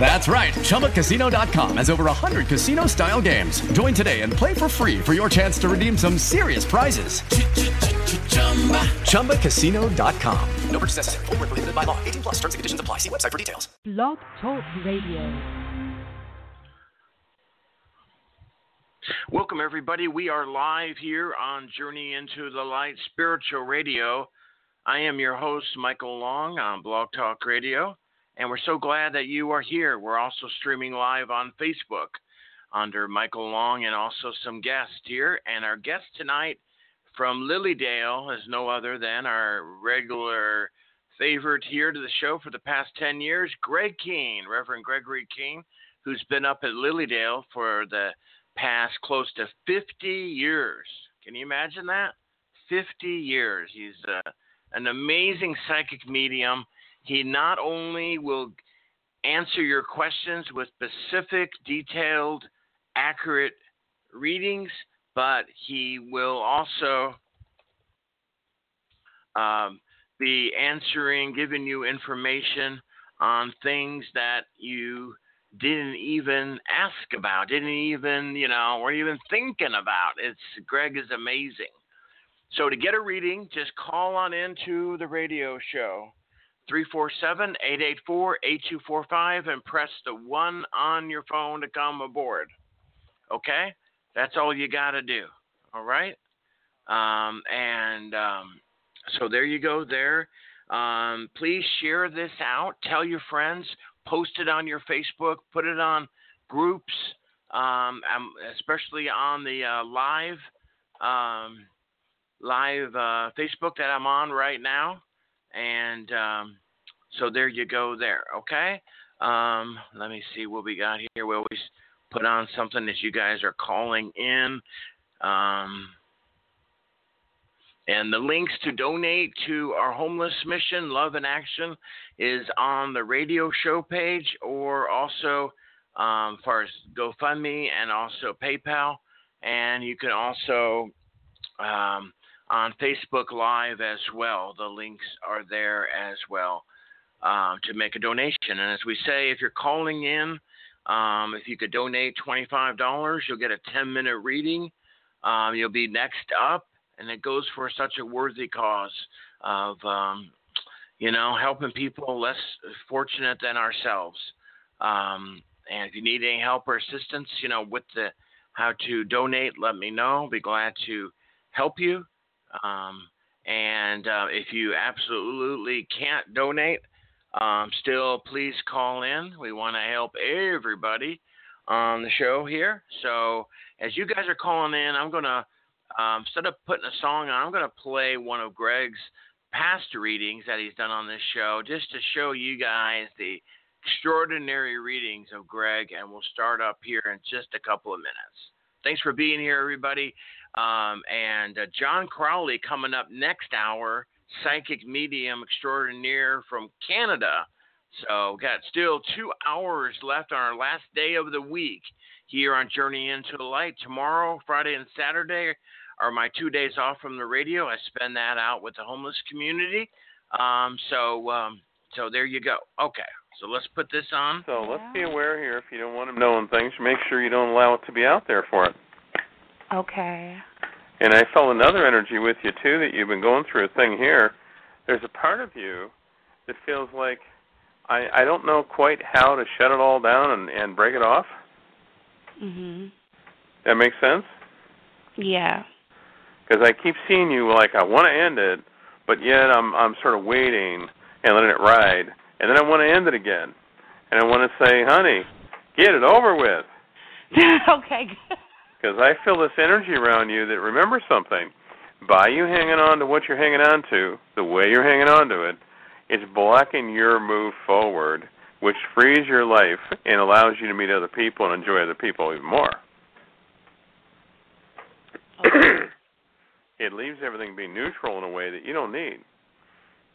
That's right. ChumbaCasino.com has over 100 casino style games. Join today and play for free for your chance to redeem some serious prizes. ChumbaCasino.com. No purchase necessary. Full prohibited by law. 18 plus terms and conditions apply. See website for details. Blog Talk Radio. Welcome, everybody. We are live here on Journey into the Light Spiritual Radio. I am your host, Michael Long, on Blog Talk Radio. And we're so glad that you are here. We're also streaming live on Facebook under Michael Long and also some guests here. And our guest tonight from Lily Dale is no other than our regular favorite here to the show for the past 10 years, Greg Kehn, Reverend Gregory Kehn, who's been up at Lily Dale for the past close to 50 years. Can you imagine that? 50 years. He's uh, an amazing psychic medium he not only will answer your questions with specific, detailed, accurate readings, but he will also um, be answering, giving you information on things that you didn't even ask about, didn't even, you know, or even thinking about. It's Greg is amazing. So to get a reading, just call on into the radio show 347 884 8245 and press the one on your phone to come aboard. Okay? That's all you got to do. All right? Um, and um, so there you go, there. Um, please share this out. Tell your friends. Post it on your Facebook. Put it on groups, um, um, especially on the uh, live um, live uh, Facebook that I'm on right now. And um, so there you go there. Okay. Um, let me see what we got here. We always put on something that you guys are calling in. Um, and the links to donate to our homeless mission, Love in Action, is on the radio show page or also um, as far as GoFundMe and also PayPal. And you can also um, on Facebook Live as well. The links are there as well uh, to make a donation. And as we say, if you're calling in, um, if you could donate $25, you'll get a 10 minute reading. Um, you'll be next up, and it goes for such a worthy cause of, um, you know, helping people less fortunate than ourselves. Um, and if you need any help or assistance, you know, with the how to donate, let me know. I'll be glad to help you. Um, and uh, if you absolutely can't donate, um, still, please call in. We want to help everybody on the show here. So, as you guys are calling in, I'm going to, um, instead of putting a song on, I'm going to play one of Greg's past readings that he's done on this show just to show you guys the extraordinary readings of Greg. And we'll start up here in just a couple of minutes. Thanks for being here, everybody. Um, and uh, John Crowley coming up next hour psychic medium extraordinaire from Canada. So, got still two hours left on our last day of the week here on Journey into the Light. Tomorrow, Friday, and Saturday are my two days off from the radio. I spend that out with the homeless community. Um, so, um, so there you go. Okay, so let's put this on. So let's be aware here. If you don't want them knowing things, make sure you don't allow it to be out there for it. Okay. And I felt another energy with you too that you've been going through a thing here. There's a part of you that feels like I I don't know quite how to shut it all down and and break it off. Mhm. That makes sense? Yeah. Cuz I keep seeing you like I want to end it, but yet I'm I'm sort of waiting and letting it ride. And then I want to end it again. And I want to say, "Honey, get it over with." okay because I feel this energy around you that remember something. By you hanging on to what you're hanging on to, the way you're hanging on to it, it's blocking your move forward, which frees your life and allows you to meet other people and enjoy other people even more. Okay. it leaves everything being neutral in a way that you don't need.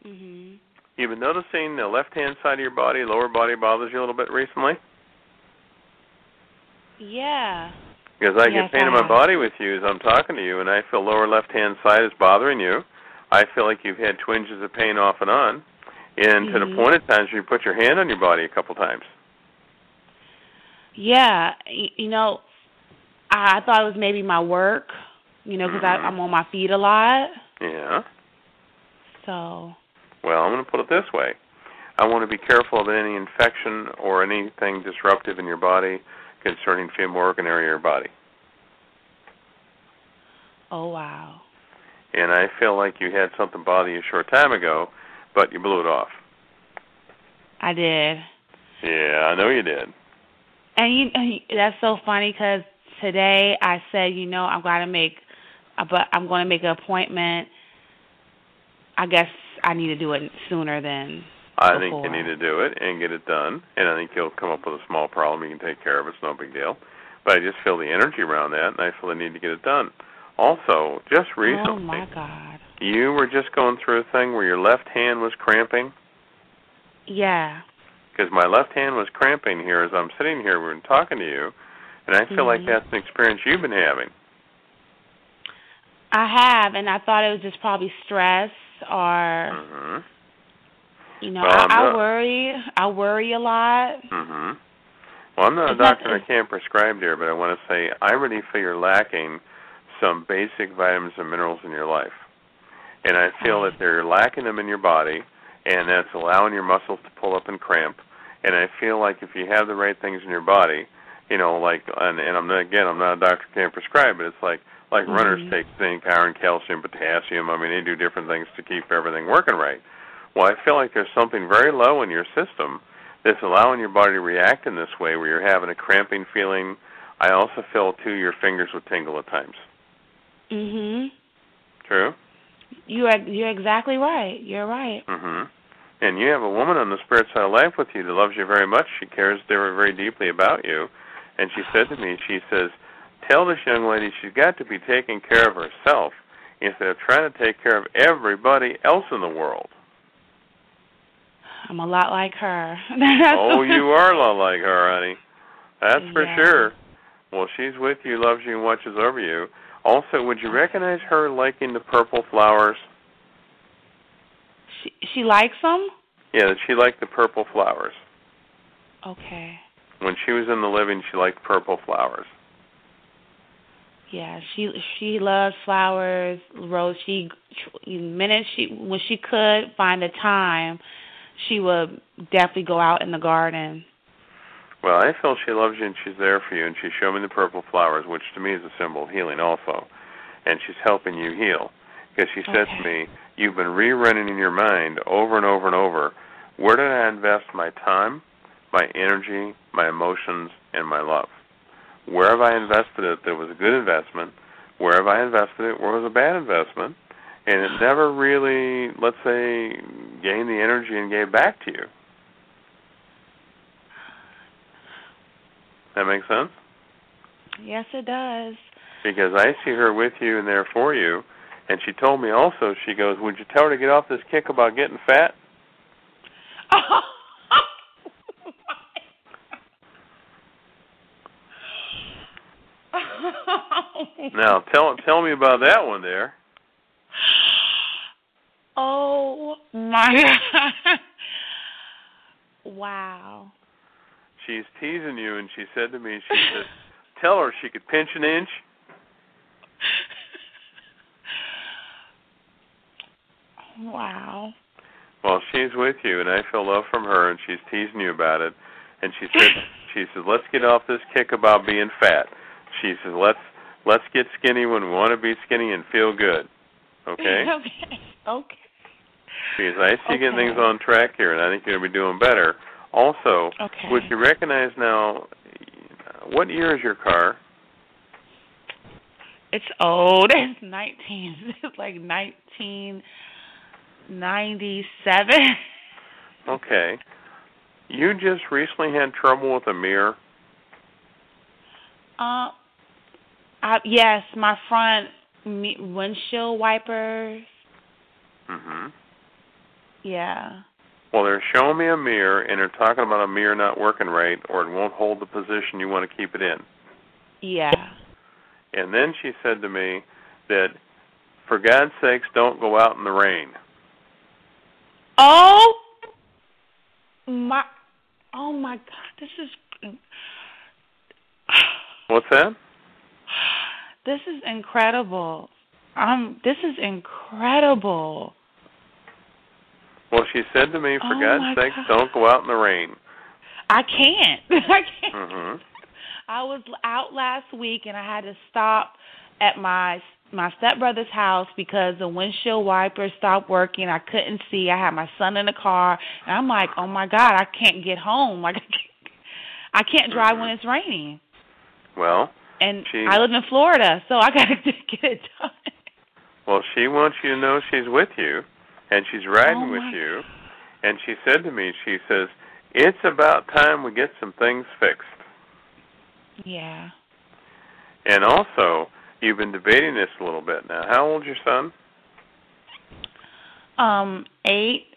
Mhm. You've been noticing the left hand side of your body, lower body bothers you a little bit recently? Yeah. Because I Yes, get pain I in my body with you as I'm talking to you, and I feel lower left hand side is bothering you. I feel like you've had twinges of pain off and on, and to the Mhm. point at times where you put your hand on your body a couple times. Yeah. You know, I I thought it was maybe my work, you know, because Mhm. I'm on my feet a lot. Yeah. So, Well, I'm going to put it this way. I want to be careful of any infection or anything disruptive in your body concerning femur organ area of your body. oh wow. And I feel like you had something bother you a short time ago, but you blew it off. I did. Yeah, I know you did. And you, and you- that's so funny because today I said, you know, I'm to make, uh, but I'm going to make an appointment. I guess I need to do it sooner than. I think you need to do it and get it done, and I think you'll come up with a small problem you can take care of. It's no big deal. But I just feel the energy around that, and I feel the need to get it done. Also, just recently, Oh my God. you were just going through a thing where your left hand was cramping. Yeah. because my left hand was cramping here as I'm sitting here and talking to you, and I feel like Mhm. that's an experience you've been having. I have, and I thought it was just probably stress or, hmm you know, Well, I, I worry. I worry a lot. hmm Well, I'm not a It's doctor I can't prescribe there, but I want to say I really feel you're lacking some basic vitamins and minerals in your life, and I feel Oh. that they're lacking them in your body, and that's allowing your muscles to pull up and cramp. And I feel like if you have the right things in your body, you know, like and, and I'm not again, I'm not a doctor, can't prescribe, but it's like like runners Mhm. take zinc, iron, calcium, potassium. I mean, they do different things to keep everything working right. Well, I feel like there's something very low in your system that's allowing your body to react in this way, where you're having a cramping feeling. I also feel too your fingers would tingle at times. Mhm. True. You are you're exactly right. You're right. hmm And you have a woman on the spirit side of life with you that loves you very much. She cares very, very deeply about you. And she said to me, she says, tell this young lady she's got to be taking care of herself instead of trying to take care of everybody else in the world. I'm a lot like her. oh, you are a lot like her, honey. That's for Yeah. sure. Well, she's with you, loves you, and watches over you. Also, would you recognize her liking the purple flowers? She she likes them. Yeah, she liked the purple flowers. Okay. When she was in the living, she liked purple flowers. Yeah, she she loves flowers, rose. She minute she when she could find the time, she would definitely go out in the garden. Well, I feel she loves you and she's there for you, and she showed me the purple flowers, which to me is a symbol of healing also. And she's helping you heal. Because she said to me, You've been rerunning in your mind over and over and over where did I invest my time, my energy, my emotions, and my love? Where have I invested it that was a good investment? Where have I invested it where it was a bad investment? And it never really, let's say, gained the energy and gave back to you. That makes sense? Yes, it does. Because I see her with you and there for you. And she told me also, she goes, Would you tell her to get off this kick about getting fat? Now tell tell me about that one there. Oh my god. Wow. She's teasing you and she said to me, she said, Tell her she could pinch an inch. Wow. Well, she's with you and I feel love from her and she's teasing you about it. And she said she says, Let's get off this kick about being fat. She says, Let's let's get skinny when we want to be skinny and feel good. Okay? okay. Okay. Because I see you getting things on track here, and I think you're going to be doing better. Also, Okay. would you recognize now, what year is your car? It's old. It's nineteen. It's like nineteen ninety seven. Okay. You just recently had trouble with a mirror. Uh, I, yes, my front windshield wipers. hmm Yeah. Well, they're showing me a mirror, and they're talking about a mirror not working right, or it won't hold the position you want to keep it in. Yeah. And then she said to me that, for God's sakes, don't go out in the rain. Oh my! Oh my God! This is What's that? this is incredible. Um, this is incredible. Well, she said to me, for Oh God's sake, God. don't go out in the rain. I can't. I can't. Mhm. I was out last week and I had to stop at my my stepbrother's house because the windshield wiper stopped working. I couldn't see. I had my son in the car, and I'm like, "Oh my God, I can't get home. Like, I can't, I can't drive when it's raining." Well, And She- I live in Florida, so I got to get it done. well, she wants you to know she's with you, and she's riding Oh, with you. And she said to me, she says, "It's about time we get some things fixed." Yeah. And also, you've been debating this a little bit now. How old's your son? Um, eight,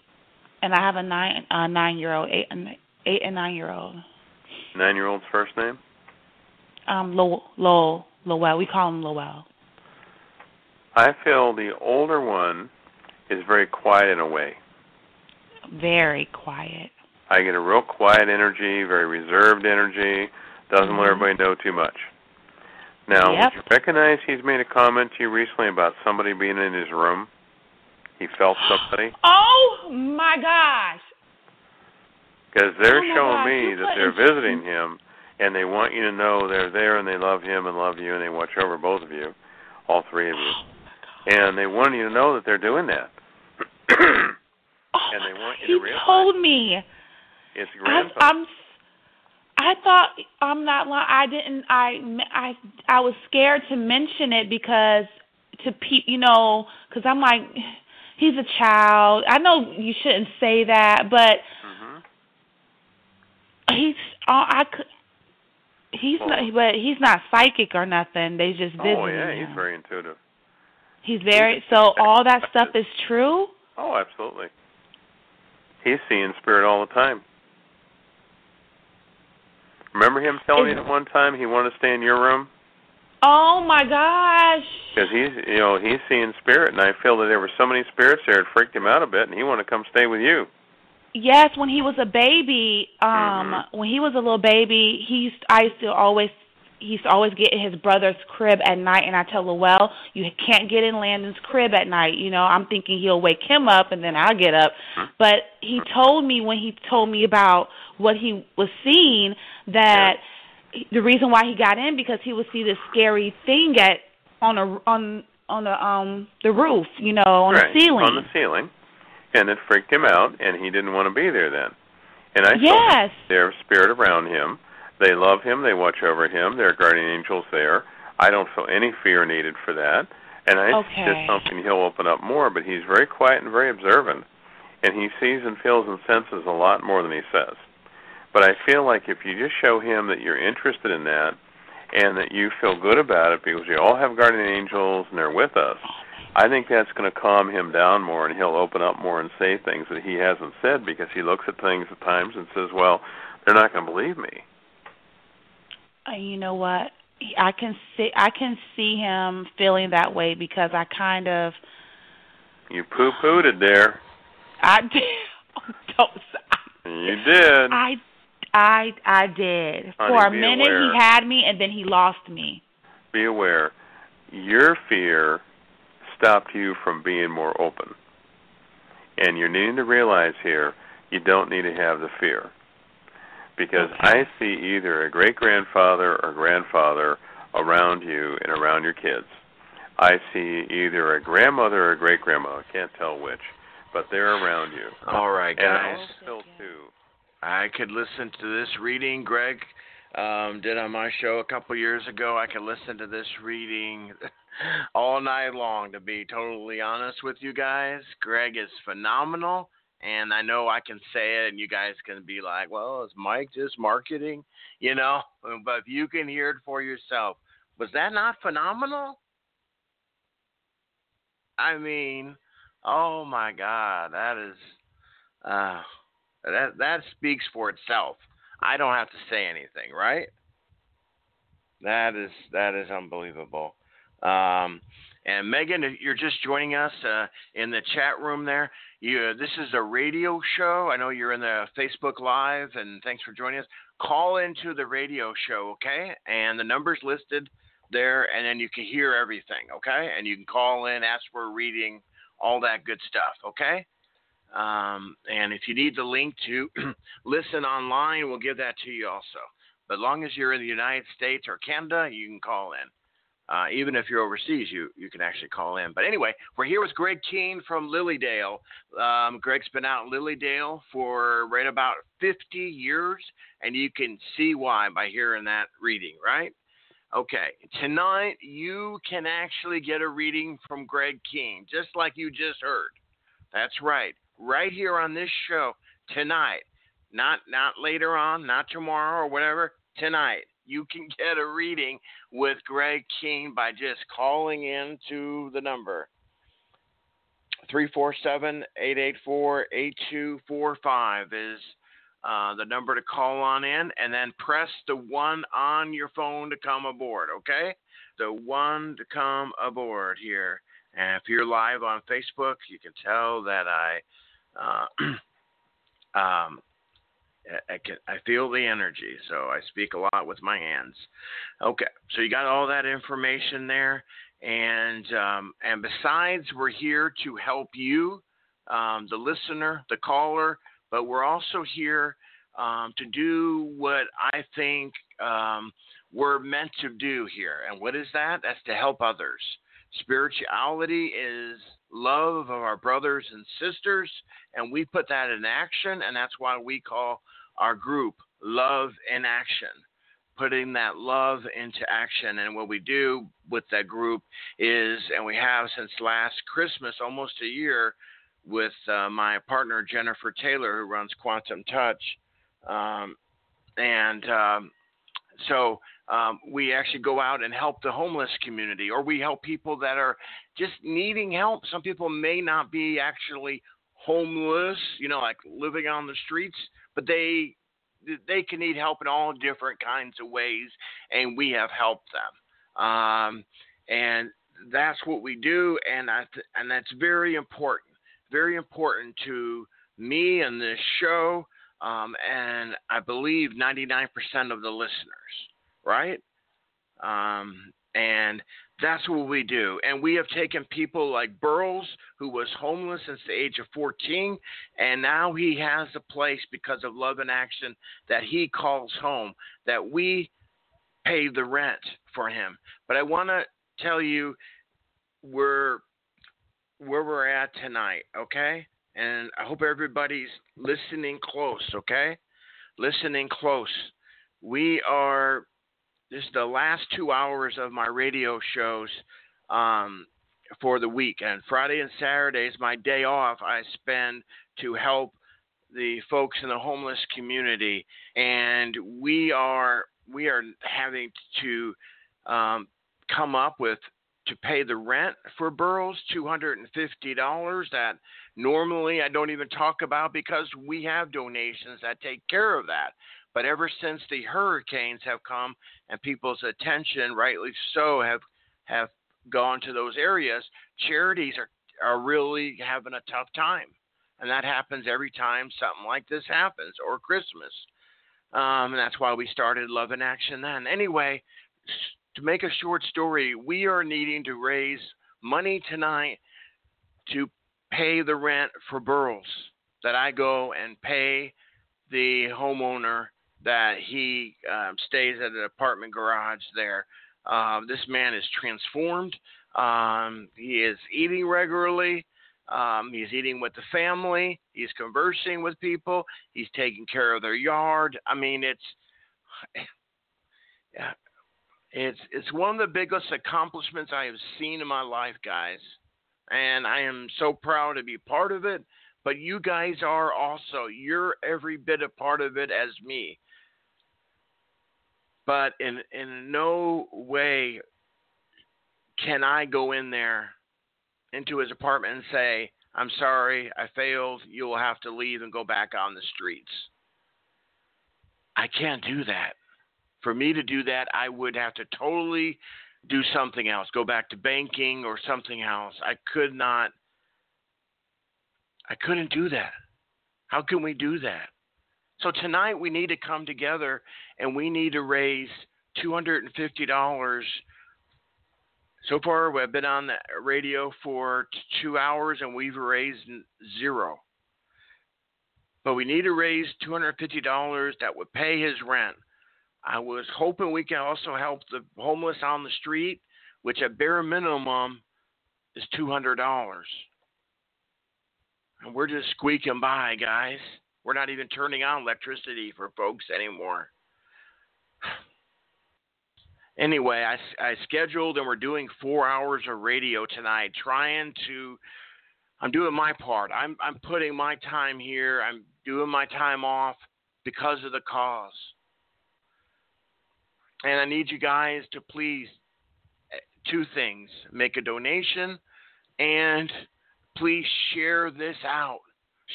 and I have a nine, a nine-year-old, eight, and eight and nine-year-old. Nine-year-old's first name? Um, Lowell, Lowell, Lowell. We call him Lowell. I feel the older one is very quiet in a way. Very quiet. I get a real quiet energy, very reserved energy, doesn't let Mhm. everybody know too much. Now, Yep. you recognize he's made a comment to you recently about somebody being in his room? He felt somebody? Oh my gosh! Because they're Oh showing gosh, me you that they're visiting him, and they want you to know they're there and they love him and love you and they watch over both of you, all three of you. And they want you to know that they're doing that. Oh And they God, want you he realize- told me. it's I, grandpa. I'm. I thought I'm not lying. I didn't. I I I was scared to mention it because to pe you know, because I'm like, he's a child. I know you shouldn't say that, but hmm he's. Uh, I could. He's Well- not, but he's not psychic or nothing. They just Oh, yeah, he's very intuitive. He's very. So all that stuff is true. Oh, absolutely. He's seeing spirit all the time. Remember him telling you that one time he wanted to stay in your room? Oh my gosh. Because he's, you know, he's seeing spirit, and I feel that there were so many spirits there it freaked him out a bit, and he wanted to come stay with you. Yes, when he was a baby, um, Mhm. when he was a little baby, he used I used to always he used to always getting his brother's crib at night and I tell Lowell, you can't get in Landon's crib at night, you know. I'm thinking he'll wake him up and then I'll get up. But he told me when he told me about what he was seeing that the reason why he got in because he would see this scary thing at on a on on the um the roof, you know, on right, the ceiling. On the ceiling. And it freaked him out, and he didn't want to be there then. And I yes. their spirit around him. They love him. They watch over him. There are guardian angels there. I don't feel any fear needed for that. And I Okay. something he'll open up more, but he's very quiet and very observant. And he sees and feels and senses a lot more than he says. But I feel like if you just show him that you're interested in that and that you feel good about it because you all have guardian angels and they're with us, I think that's going to calm him down more and he'll open up more and say things that he hasn't said because he looks at things at times and says, well, they're not going to believe me. You know what? I can see I can see him feeling that way because I kind of You poo-pooed it there. I did. Don't, You did. I I I did. Honey, For a minute aware. he had me and then he lost me. Be aware. Your fear stopped you from being more open. And you're needing to realize here you don't need to have the fear. Because. I see either a great grandfather or grandfather around you and around your kids. I see either a grandmother or a great grandmother, I can't tell which, but they're around you. All right, And guys. I still too. I could listen to this reading Greg um, did on my show a couple years ago. I could listen to this reading all night long, to be totally honest with you guys. Greg is phenomenal, and I know I can say it, and you guys can be like, well, is Mike just marketing? You know, but if you can hear it for yourself, was that not phenomenal? I mean, oh my God, that is. Uh, That that speaks for itself. I don't have to say anything, right? That is that is unbelievable. Um, and Megan, if you're just joining us uh, in the chat room there, you, this is a radio show. I know you're in the Facebook Live, and thanks for joining us. Call into the radio show, okay? And the number's listed there, and then you can hear everything, okay? And you can call in, ask for a reading, all that good stuff, okay? Um, and if you need the link to listen online, we'll give that to you also. But long as you're in the United States or Canada, you can call in. Uh, even if you're overseas, you, you can actually call in. But anyway, we're here with Greg Kehn from Lily Dale. Um, Greg's been out in Lily Dale for right about 50 years, and you can see why by hearing that reading, right? Okay, tonight you can actually get a reading from Greg Kehn, just like you just heard. That's right, right here on this show tonight. Not not later on, not tomorrow or whatever. Tonight, you can get a reading with Greg Kehn by just calling in to the number 347 884 8245 is uh, the number to call on in, and then press the one on your phone to come aboard, okay? The one to come aboard here. And if you're live on Facebook, you can tell that I. Uh, um, I can I feel the energy, so I speak a lot with my hands. Okay, so you got all that information there, and um, and besides, we're here to help you, um, the listener, the caller, but we're also here um, to do what I think um, we're meant to do here. And what is that? That's to help others. Spirituality is love of our brothers and sisters, and we put that in action, and that's why we call our group Love in Action. Putting that love into action. And what we do with that group is, and we have since last Christmas, almost a year, with uh, my partner Jennifer Taylor, who runs Quantum Touch. Um, and um, so um, we actually go out and help the homeless community, or we help people that are just needing help. Some people may not be actually homeless, you know, like living on the streets, but they they can need help in all different kinds of ways, and we have helped them. Um, and that's what we do, and I th- and that's very important, very important to me and this show, um, and I believe 99% of the listeners, right? Um, and that's what we do. And we have taken people like Burroughs, who was homeless since the age of 14, and now he has a place because of love and action that he calls home, that we pay the rent for him. But I want to tell you we're where we're at tonight, okay? And I hope everybody's listening close, okay? Listening close. We are this is the last two hours of my radio shows um, for the week. And Friday and Saturday is my day off. I spend to help the folks in the homeless community, and we are we are having to um, come up with to pay the rent for Burroughs, two hundred and fifty dollars. That normally I don't even talk about because we have donations that take care of that. But ever since the hurricanes have come and people's attention, rightly so, have have gone to those areas, charities are are really having a tough time, and that happens every time something like this happens or Christmas. Um, and that's why we started Love in Action then. Anyway, to make a short story, we are needing to raise money tonight to pay the rent for Burroughs. That I go and pay the homeowner that he um, stays at an apartment garage there. Um, this man is transformed. Um, he is eating regularly. Um, he's eating with the family. He's conversing with people. He's taking care of their yard. I mean, it's it's it's one of the biggest accomplishments I have seen in my life, guys. And I am so proud to be part of it. But you guys are also. You're every bit a part of it as me but in in no way can I go in there into his apartment and say I'm sorry, I failed. You will have to leave and go back on the streets. I can't do that. For me to do that, I would have to totally do something else, go back to banking or something else. I could not, I couldn't do that. How can we do that? So tonight we need to come together and we need to raise $250 so far, we've been on the radio for two hours and we've raised zero. But we need to raise $250 that would pay his rent. I was hoping we could also help the homeless on the street, which at bare minimum is $200. And we're just squeaking by, guys. We're not even turning on electricity for folks anymore anyway, I, I scheduled and we're doing four hours of radio tonight, trying to. I'm doing my part. I'm I'm putting my time here. I'm doing my time off because of the cause. And I need you guys to please eh, two things: make a donation, and please share this out.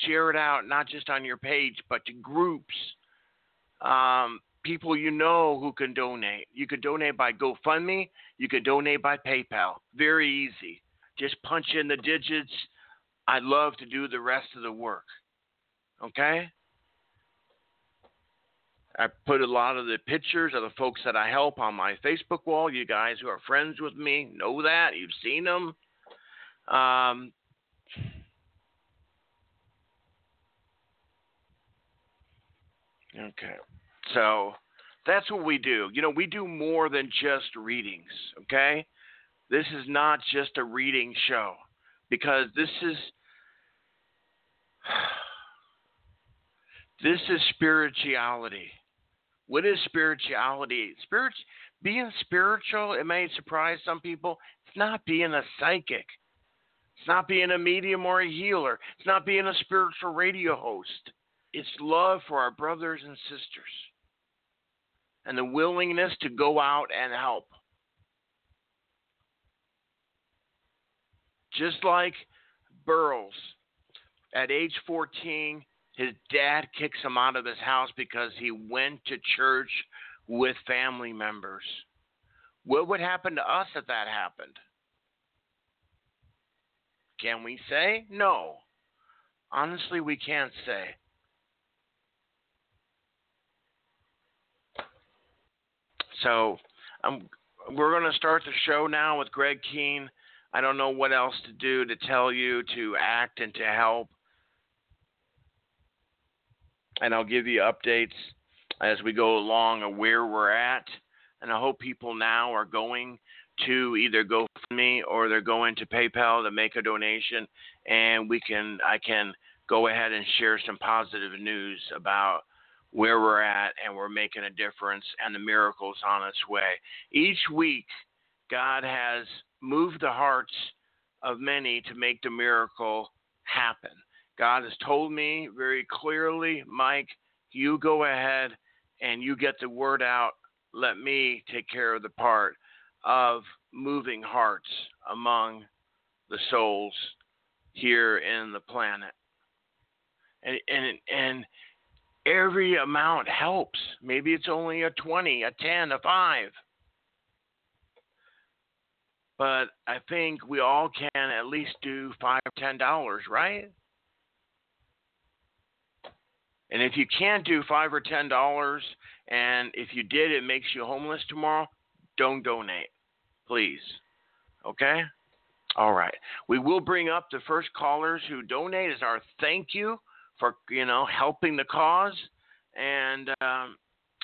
Share it out, not just on your page, but to groups. Um, people you know who can donate. You could donate by GoFundMe, you could donate by PayPal. Very easy. Just punch in the digits. I'd love to do the rest of the work. Okay? I put a lot of the pictures of the folks that I help on my Facebook wall. You guys who are friends with me know that. You've seen them. Um, okay. So that's what we do. You know, we do more than just readings, okay? This is not just a reading show because this is this is spirituality. What is spirituality? Spirit being spiritual, it may surprise some people. It's not being a psychic. It's not being a medium or a healer. It's not being a spiritual radio host. It's love for our brothers and sisters and the willingness to go out and help. Just like Burroughs, at age 14, his dad kicks him out of his house because he went to church with family members. What would happen to us if that happened? Can we say? No. Honestly, we can't say. So um, we're going to start the show now with Greg Kehn. I don't know what else to do to tell you to act and to help. And I'll give you updates as we go along of where we're at. And I hope people now are going to either GoFundMe or they're going to PayPal to make a donation, and we can I can go ahead and share some positive news about where we're at and we're making a difference and the miracle's on its way. Each week, God has moved the hearts of many to make the miracle happen. God has told me very clearly, Mike, you go ahead and you get the word out. Let me take care of the part of moving hearts among the souls here in the planet. And and and every amount helps. Maybe it's only a 20, a 10, a 5. But I think we all can at least do 5 or 10 dollars, right? And if you can't do 5 or 10 dollars and if you did it makes you homeless tomorrow, don't donate. Please. Okay? All right. We will bring up the first callers who donate as our thank you for you know helping the cause, and um,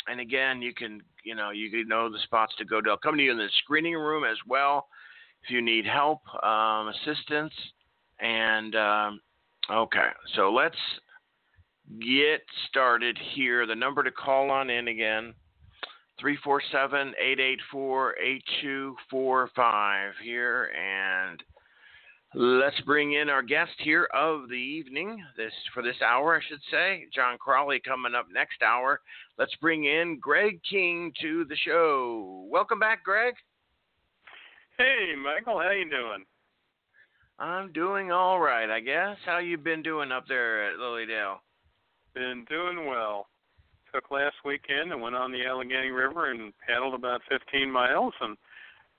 and again you can you know you know the spots to go to. I'll come to you in the screening room as well if you need help, um, assistance, and um, okay. So let's get started here. The number to call on in again. 347 884 8245 here and Let's bring in our guest here of the evening. This for this hour, I should say. John Crowley coming up next hour. Let's bring in Greg Kehn to the show. Welcome back, Greg. Hey, Michael. How you doing? I'm doing all right, I guess. How you been doing up there at Lily Dale? Been doing well. Took last weekend and went on the Allegheny River and paddled about 15 miles. And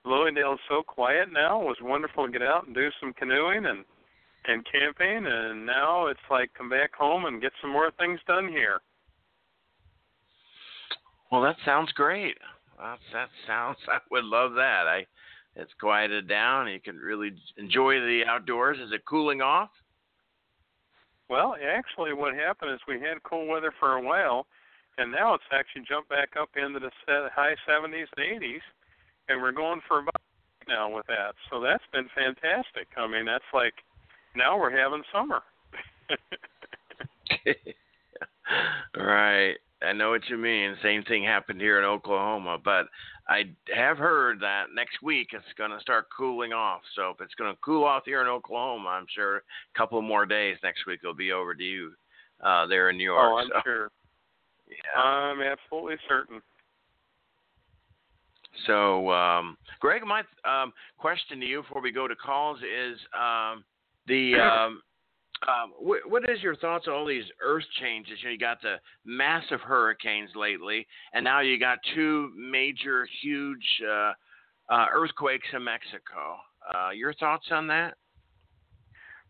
Lily Dale's so quiet now. It was wonderful to get out and do some canoeing and and camping. And now it's like come back home and get some more things done here. Well, that sounds great. That, that sounds. I would love that. I. It's quieted down. You can really enjoy the outdoors. Is it cooling off? Well, actually, what happened is we had cool weather for a while, and now it's actually jumped back up into the high 70s and 80s, and we're going for about now with that. So that's been fantastic. I mean, that's like now we're having summer. right. I know what you mean. Same thing happened here in Oklahoma, but I have heard that next week it's going to start cooling off. So if it's going to cool off here in Oklahoma, I'm sure a couple more days next week it'll be over to you uh, there in New York. Oh, I'm so. sure. Yeah. I'm absolutely certain. So, um, Greg, my um, question to you before we go to calls is um, the um, um, wh- what is your thoughts on all these earth changes? You, know, you got the massive hurricanes lately, and now you got two major, huge uh, uh, earthquakes in Mexico. Uh, your thoughts on that?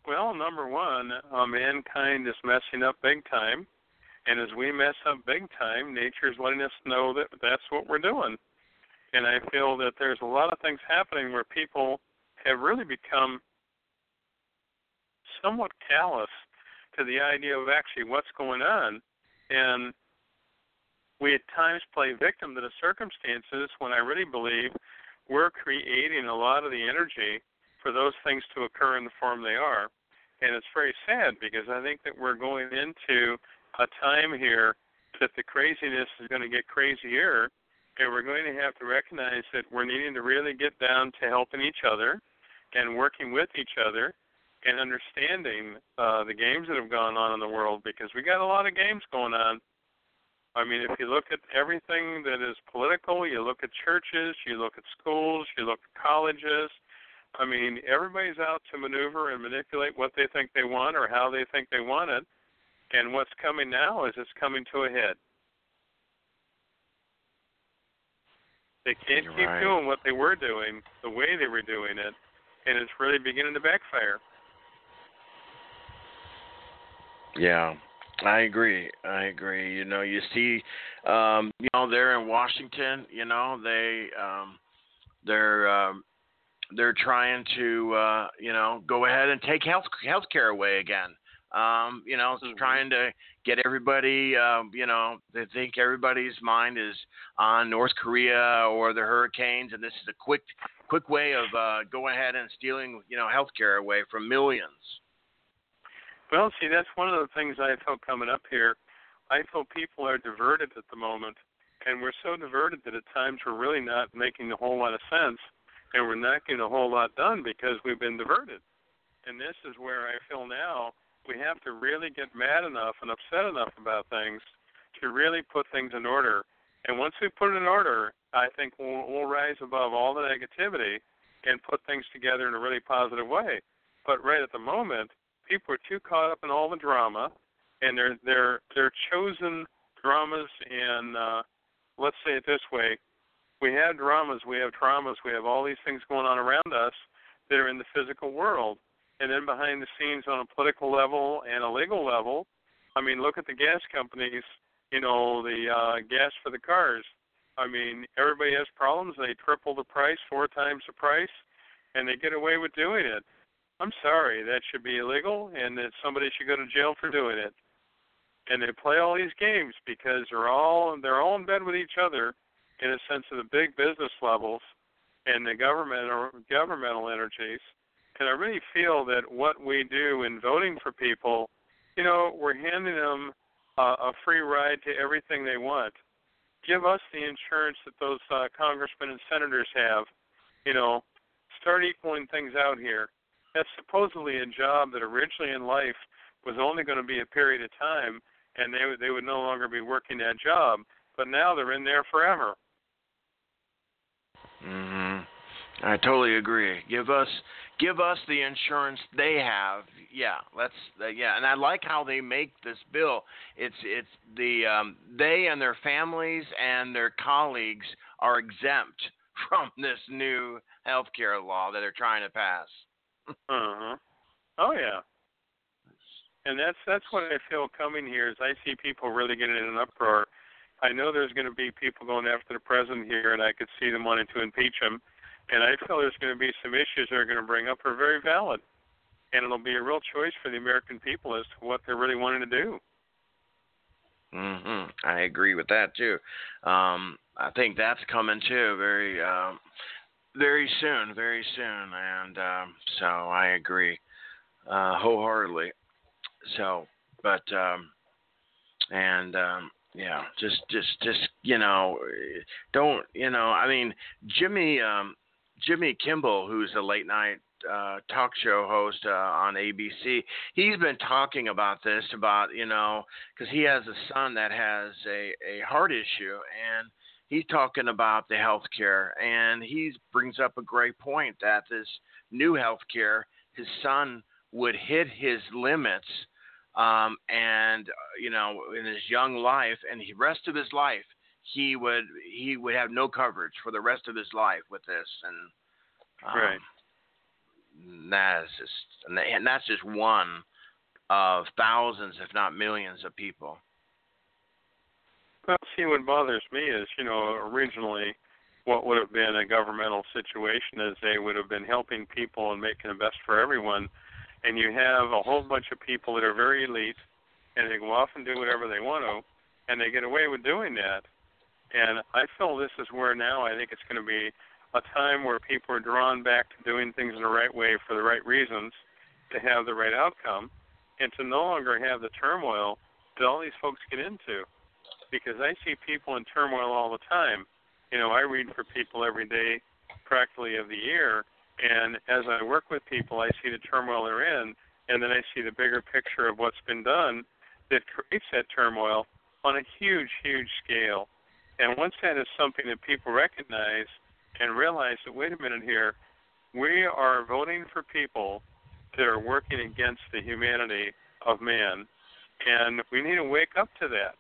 Well, number one, uh, mankind is messing up big time, and as we mess up big time, nature is letting us know that that's what we're doing. And I feel that there's a lot of things happening where people have really become somewhat callous to the idea of actually what's going on. And we at times play victim to the circumstances when I really believe we're creating a lot of the energy for those things to occur in the form they are. And it's very sad because I think that we're going into a time here that the craziness is going to get crazier, and we're going to have to recognize that we're needing to really get down to helping each other and working with each other and understanding uh, the games that have gone on in the world because we got a lot of games going on. I mean, if you look at everything that is political, you look at churches, you look at schools, you look at colleges. I mean, everybody's out to maneuver and manipulate what they think they want or how they think they want it. And what's coming now is it's coming to a head. They can't You're keep right. doing what they were doing the way they were doing it, and it's really beginning to backfire. Yeah, I agree. I agree. You know, you see, um, you know, there in Washington, you know, they, um, they're, um, they're trying to, uh, you know, go ahead and take health health care away again. Um, you know, Mhm. trying to get everybody, um, you know, they think everybody's mind is on North Korea or the hurricanes, and this is a quick, quick way of uh, going ahead and stealing, you know, health care away from millions. Well, see, that's one of the things I feel coming up here. I feel people are diverted at the moment, and we're so diverted that at times we're really not making a whole lot of sense, and we're not getting a whole lot done because we've been diverted. And this is where I feel now we have to really get mad enough and upset enough about things to really put things in order. And once we put it in order, I think we'll, we'll rise above all the negativity and put things together in a really positive way. But right at the moment, people are too caught up in all the drama, and they're they're they're chosen dramas. And uh, let's say it this way: we have dramas, we have traumas, we have all these things going on around us that are in the physical world, and then behind the scenes on a political level and a legal level. I mean, look at the gas companies. You know, the uh, gas for the cars. I mean, everybody has problems. They triple the price, four times the price, and they get away with doing it. I'm sorry, that should be illegal, and that somebody should go to jail for doing it. And they play all these games because they're all they're all in bed with each other, in a sense of the big business levels and the government or governmental energies. And I really feel that what we do in voting for people, you know, we're handing them uh, a free ride to everything they want. Give us the insurance that those uh, congressmen and senators have. You know, start equaling things out here that's supposedly a job that originally in life was only going to be a period of time, and they they would no longer be working that job. But now they're in there forever. Mhm. I totally agree. Give us give us the insurance they have. Yeah, let's uh, yeah, and I like how they make this bill. It's it's the um, they and their families and their colleagues are exempt from this new health care law that they're trying to pass. uh-huh. Oh yeah. And that's that's what I feel coming here is I see people really getting in an uproar. I know there's going to be people going after the president here, and I could see them wanting to impeach him and I feel there's going to be some issues they're going to bring up are very valid, and it'll be a real choice for the American people as to what they're really wanting to do. Mhm. I agree with that too. Um, I think that's coming too very, um, very soon, very soon, and um, so I agree uh, wholeheartedly. So, but um, and um, yeah, just, just, just you know, don't you know? I mean, Jimmy. Um, Jimmy Kimmel, who's a late night uh, talk show host uh, on ABC, he's been talking about this about you know because he has a son that has a a heart issue and he's talking about the health care and he brings up a great point that this new health care his son would hit his limits um, and uh, you know in his young life and the rest of his life he would he would have no coverage for the rest of his life with this, and um, right. That is just, and that's just one of thousands, if not millions, of people. Well, see, what bothers me is, you know, originally what would have been a governmental situation is they would have been helping people and making the best for everyone, and you have a whole bunch of people that are very elite, and they go off and do whatever they want to, and they get away with doing that and I feel this is where now I think it's going to be a time where people are drawn back to doing things in the right way for the right reasons to have the right outcome and to no longer have the turmoil that all these folks get into. Because I see people in turmoil all the time. You know, I read for people every day, practically of the year, and as I work with people, I see the turmoil they're in, and then I see the bigger picture of what's been done that creates that turmoil on a huge, huge scale. And once that is something that people recognize and realize that, wait a minute here, we are voting for people that are working against the humanity of man, and we need to wake up to that.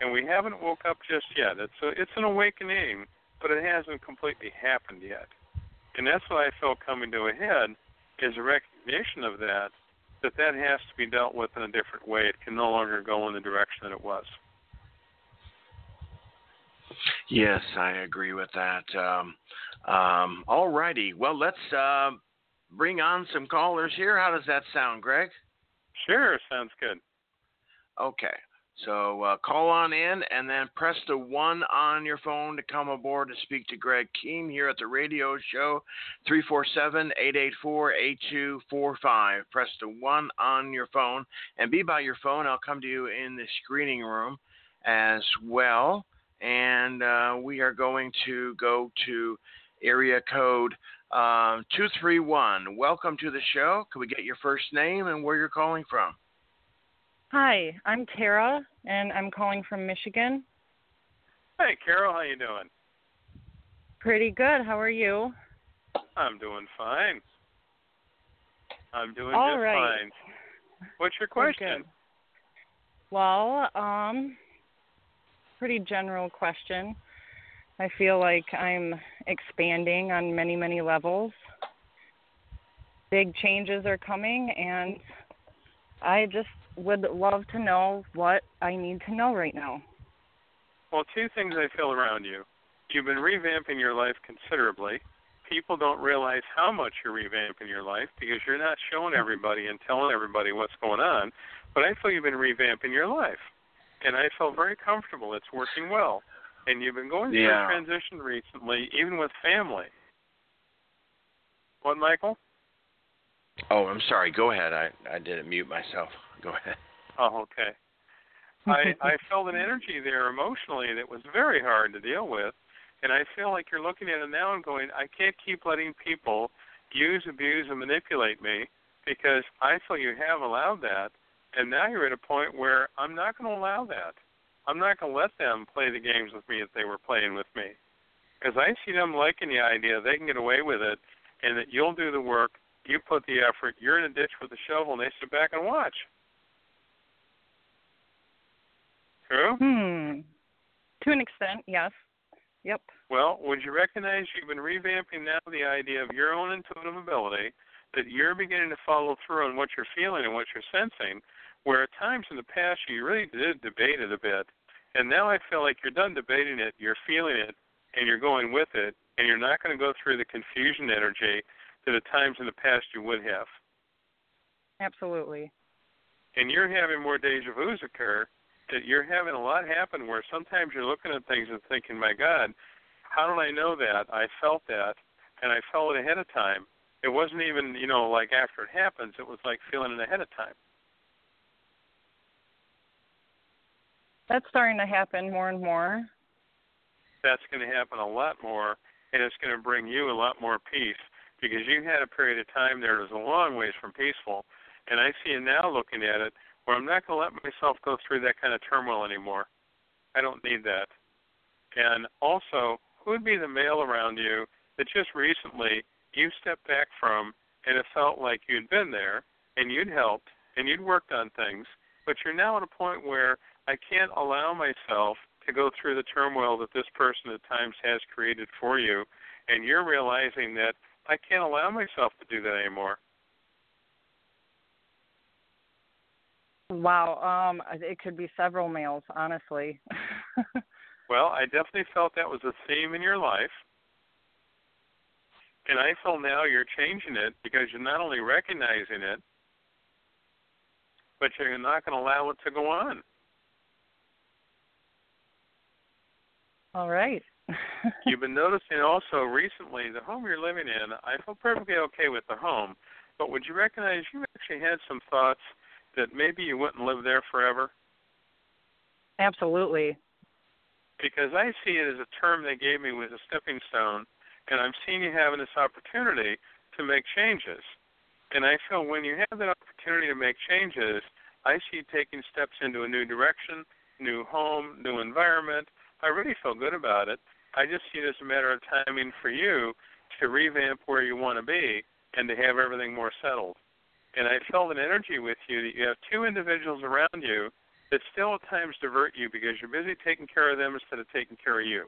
And we haven't woke up just yet. It's a, it's an awakening, but it hasn't completely happened yet. And that's what I feel coming to a head is a recognition of that, that that has to be dealt with in a different way. It can no longer go in the direction that it was. Yes, I agree with that. Um, um, all righty. Well, let's uh, bring on some callers here. How does that sound, Greg? Sure, sounds good. Okay. So uh, call on in and then press the one on your phone to come aboard to speak to Greg Kehn here at the radio show, 347 884 8245. Press the one on your phone and be by your phone. I'll come to you in the screening room as well and uh, we are going to go to area code um, 231. Welcome to the show. Can we get your first name and where you're calling from? Hi, I'm Tara, and I'm calling from Michigan. Hey, Carol, how you doing? Pretty good. How are you? I'm doing fine. I'm doing All just right. fine. What's your question? Well, um, pretty general question. I feel like I'm expanding on many, many levels. Big changes are coming, and I just would love to know what I need to know right now. Well, two things I feel around you. You've been revamping your life considerably. People don't realize how much you're revamping your life because you're not showing everybody and telling everybody what's going on. But I feel you've been revamping your life and I felt very comfortable. It's working well. And you've been going through Yeah. a transition recently, even with family. What, Michael? Oh, I'm sorry. Go ahead. I, I didn't mute myself. Go ahead. Oh, okay. I I felt an energy there emotionally that was very hard to deal with, and I feel like you're looking at it now and going, I can't keep letting people use, abuse, and manipulate me because I feel you have allowed that, and now you're at a point where I'm not going to allow that. I'm not going to let them play the games with me that they were playing with me. Because I see them liking the idea they can get away with it, and that you'll do the work, you put the effort, you're in a ditch with a shovel, and they sit back and watch. True? Hmm. To an extent, yes. Yep. Well, would you recognize you've been revamping now the idea of your own intuitive ability, that you're beginning to follow through on what you're feeling and what you're sensing, where at times in the past you really did debate it a bit. And now I feel like you're done debating it, you're feeling it, and you're going with it, and you're not going to go through the confusion energy that at times in the past you would have. Absolutely. And you're having more deja vu's occur, that you're having a lot happen where sometimes you're looking at things and thinking, my God, how did I know that? I felt that, and I felt it ahead of time. It wasn't even, you know, like after it happens, it was like feeling it ahead of time. That's starting to happen more and more. That's going to happen a lot more, and it's going to bring you a lot more peace because you had a period of time there that was a long ways from peaceful. And I see you now looking at it where I'm not going to let myself go through that kind of turmoil anymore. I don't need that. And also, who would be the male around you that just recently you stepped back from and it felt like you'd been there and you'd helped and you'd worked on things, but you're now at a point where I can't allow myself to go through the turmoil that this person at times has created for you, and you're realizing that I can't allow myself to do that anymore. Wow, um, it could be several males, honestly. well, I definitely felt that was a theme in your life. And I feel now you're changing it because you're not only recognizing it, but you're not going to allow it to go on. All right. You've been noticing also recently the home you're living in, I feel perfectly okay with the home, but would you recognize you actually had some thoughts that maybe you wouldn't live there forever? Absolutely. Because I see it as a term they gave me was a stepping stone, and I'm seeing you having this opportunity to make changes. And I feel when you have that opportunity to make changes, I see you taking steps into a new direction, new home, new environment. I really feel good about it. I just see it as a matter of timing for you to revamp where you want to be and to have everything more settled. And I felt an energy with you that you have two individuals around you that still at times divert you because you're busy taking care of them instead of taking care of you.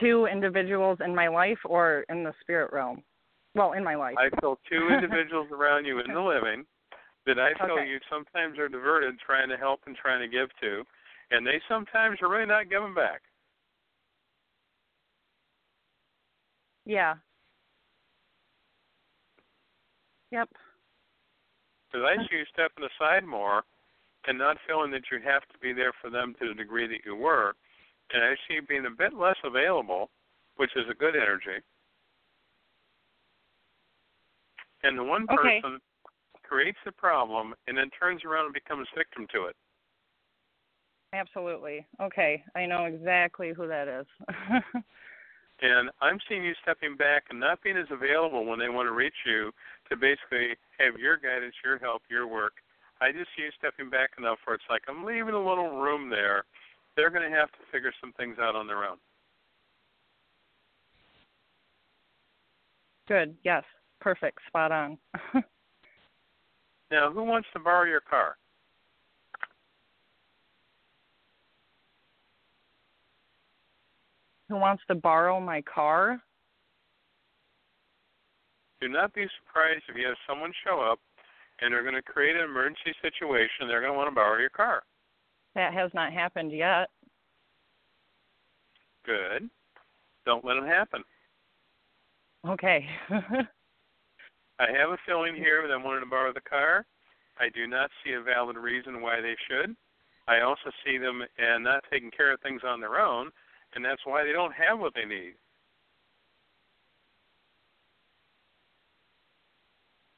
Two individuals in my life or in the spirit realm? Well, in my life. I feel two individuals around you in the living that I feel Okay. you sometimes are diverted trying to help and trying to give to, and they sometimes are really not giving back. Yeah. Yep. Because I see you stepping aside more and not feeling that you have to be there for them to the degree that you were. And I see being a bit less available, which is a good energy. And the one Okay. person creates the problem and then turns around and becomes victim to it. Absolutely. Okay. I know exactly who that is. And I'm seeing you stepping back and not being as available when they want to reach you to basically have your guidance, your help, your work. I just see you stepping back enough where it's like I'm leaving a little room there. They're going to have to figure some things out on their own. Good. Yes. Perfect. Spot on. Now, who wants to borrow your car? who wants to borrow my car? Do not be surprised if you have someone show up and they're going to create an emergency situation. They're going to want to borrow your car. That has not happened yet. Good. Don't let it happen. Okay. I have a feeling here that I'm wanting to borrow the car. I do not see a valid reason why they should. I also see them and not taking care of things on their own, and that's why they don't have what they need.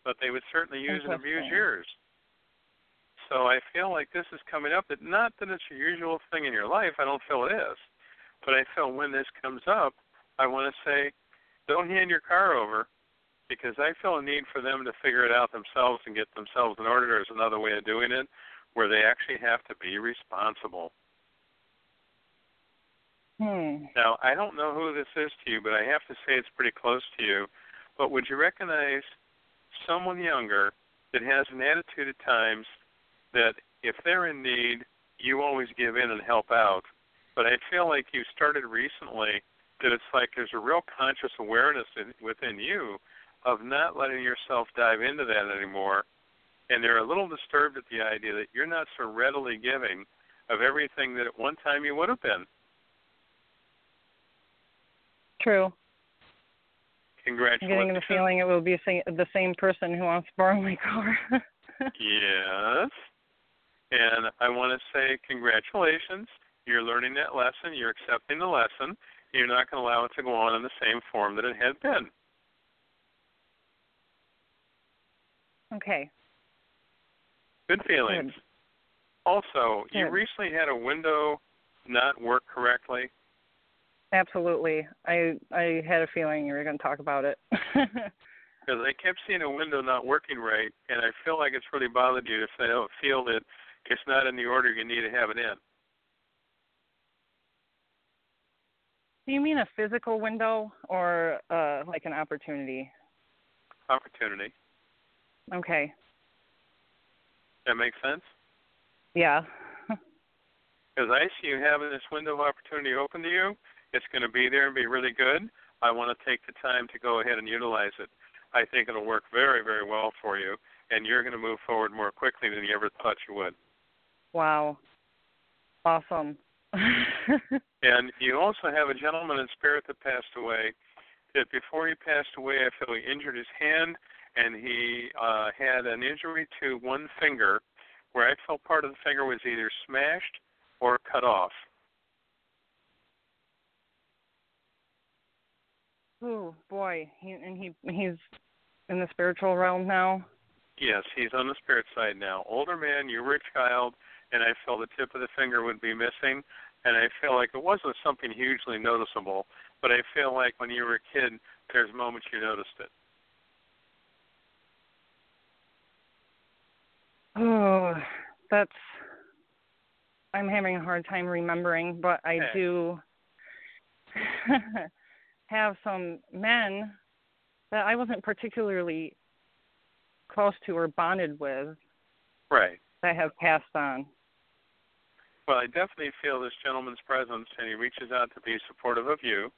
But they would certainly use and abuse yours. So I feel like this is coming up. That not that it's a usual thing in your life. I don't feel it is, but I feel when this comes up, I want to say, don't hand your car over because I feel a need for them to figure it out themselves and get themselves in order. There's another way of doing it where they actually have to be responsible. Hmm. Now, I don't know who this is to you, but I have to say it's pretty close to you. But would you recognize someone younger that has an attitude at times that if they're in need, you always give in and help out? But I feel like you started recently that it's like there's a real conscious awareness in, within you of not letting yourself dive into that anymore. And they're a little disturbed at the idea that you're not so readily giving of everything that at one time you would have been. True. I'm Congratulations. getting the feeling it will be the same person who wants to borrow my car. Yes. And I want to say congratulations. You're learning that lesson. You're accepting the lesson. You're not going to allow it to go on in the same form that it had been. okay. Good feelings. Also, you recently had a window not work correctly. Absolutely. I I had a feeling you were going to talk about it. Because I kept seeing a window not working right, and I feel like it's really bothered you if they don't feel that it's not in the order you need to have it in. Do you mean a physical window or uh like an opportunity? Opportunity. Okay. That makes sense? Yeah. Because I see you having this window of opportunity open to you. It's going to be there and be really good. I want to take the time to go ahead and utilize it. I think it'll work very, very well for you, and you're going to move forward more quickly than you ever thought you would. Wow. Awesome. And you also have a gentleman in spirit that passed away. That before he passed away, I feel he injured his hand, and he uh, had an injury to one finger, where I felt part of the finger was either smashed or cut off. oh boy, he and he he's in the spiritual realm now. Yes, he's on the spirit side now. Older man, you were a child, and I felt the tip of the finger would be missing, and I feel like it wasn't something hugely noticeable, but I feel like when you were a kid, there's moments you noticed it. Oh, that's. I'm having a hard time remembering, but I Okay. do have some men that I wasn't particularly close to or bonded with Right. that have passed on. Well, I definitely feel this gentleman's presence, and he reaches out to be supportive of you,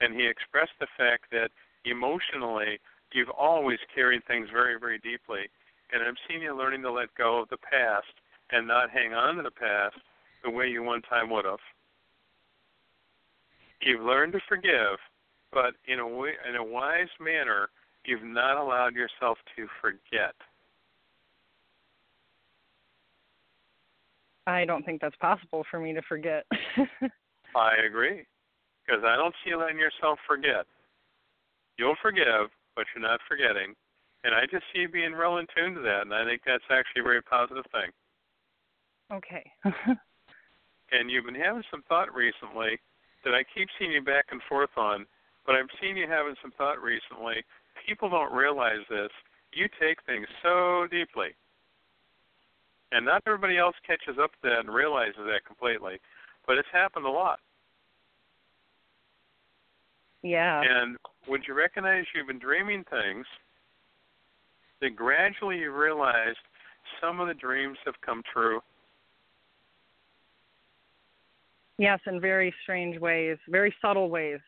and he expressed the fact that emotionally you've always carried things very, very deeply, and I'm seeing you learning to let go of the past and not hang on to the past the way you one time would have. You've learned to forgive, but in a way, in a wise manner, you've not allowed yourself to forget. I don't think that's possible for me to forget. I agree. Because I don't see you letting yourself forget. You'll forgive, but you're not forgetting. And I just see you being real in tune to that, and I think that's actually a very positive thing. okay. And you've been having some thought recently that I keep seeing you back and forth on, but I'm seeing you having some thought recently. People don't realize this. You take things so deeply. And not everybody else catches up to that and realizes that completely. But it's happened a lot. yeah. And would you recognize you've been dreaming things that gradually you realized some of the dreams have come true? Yes, in very strange ways, very subtle ways.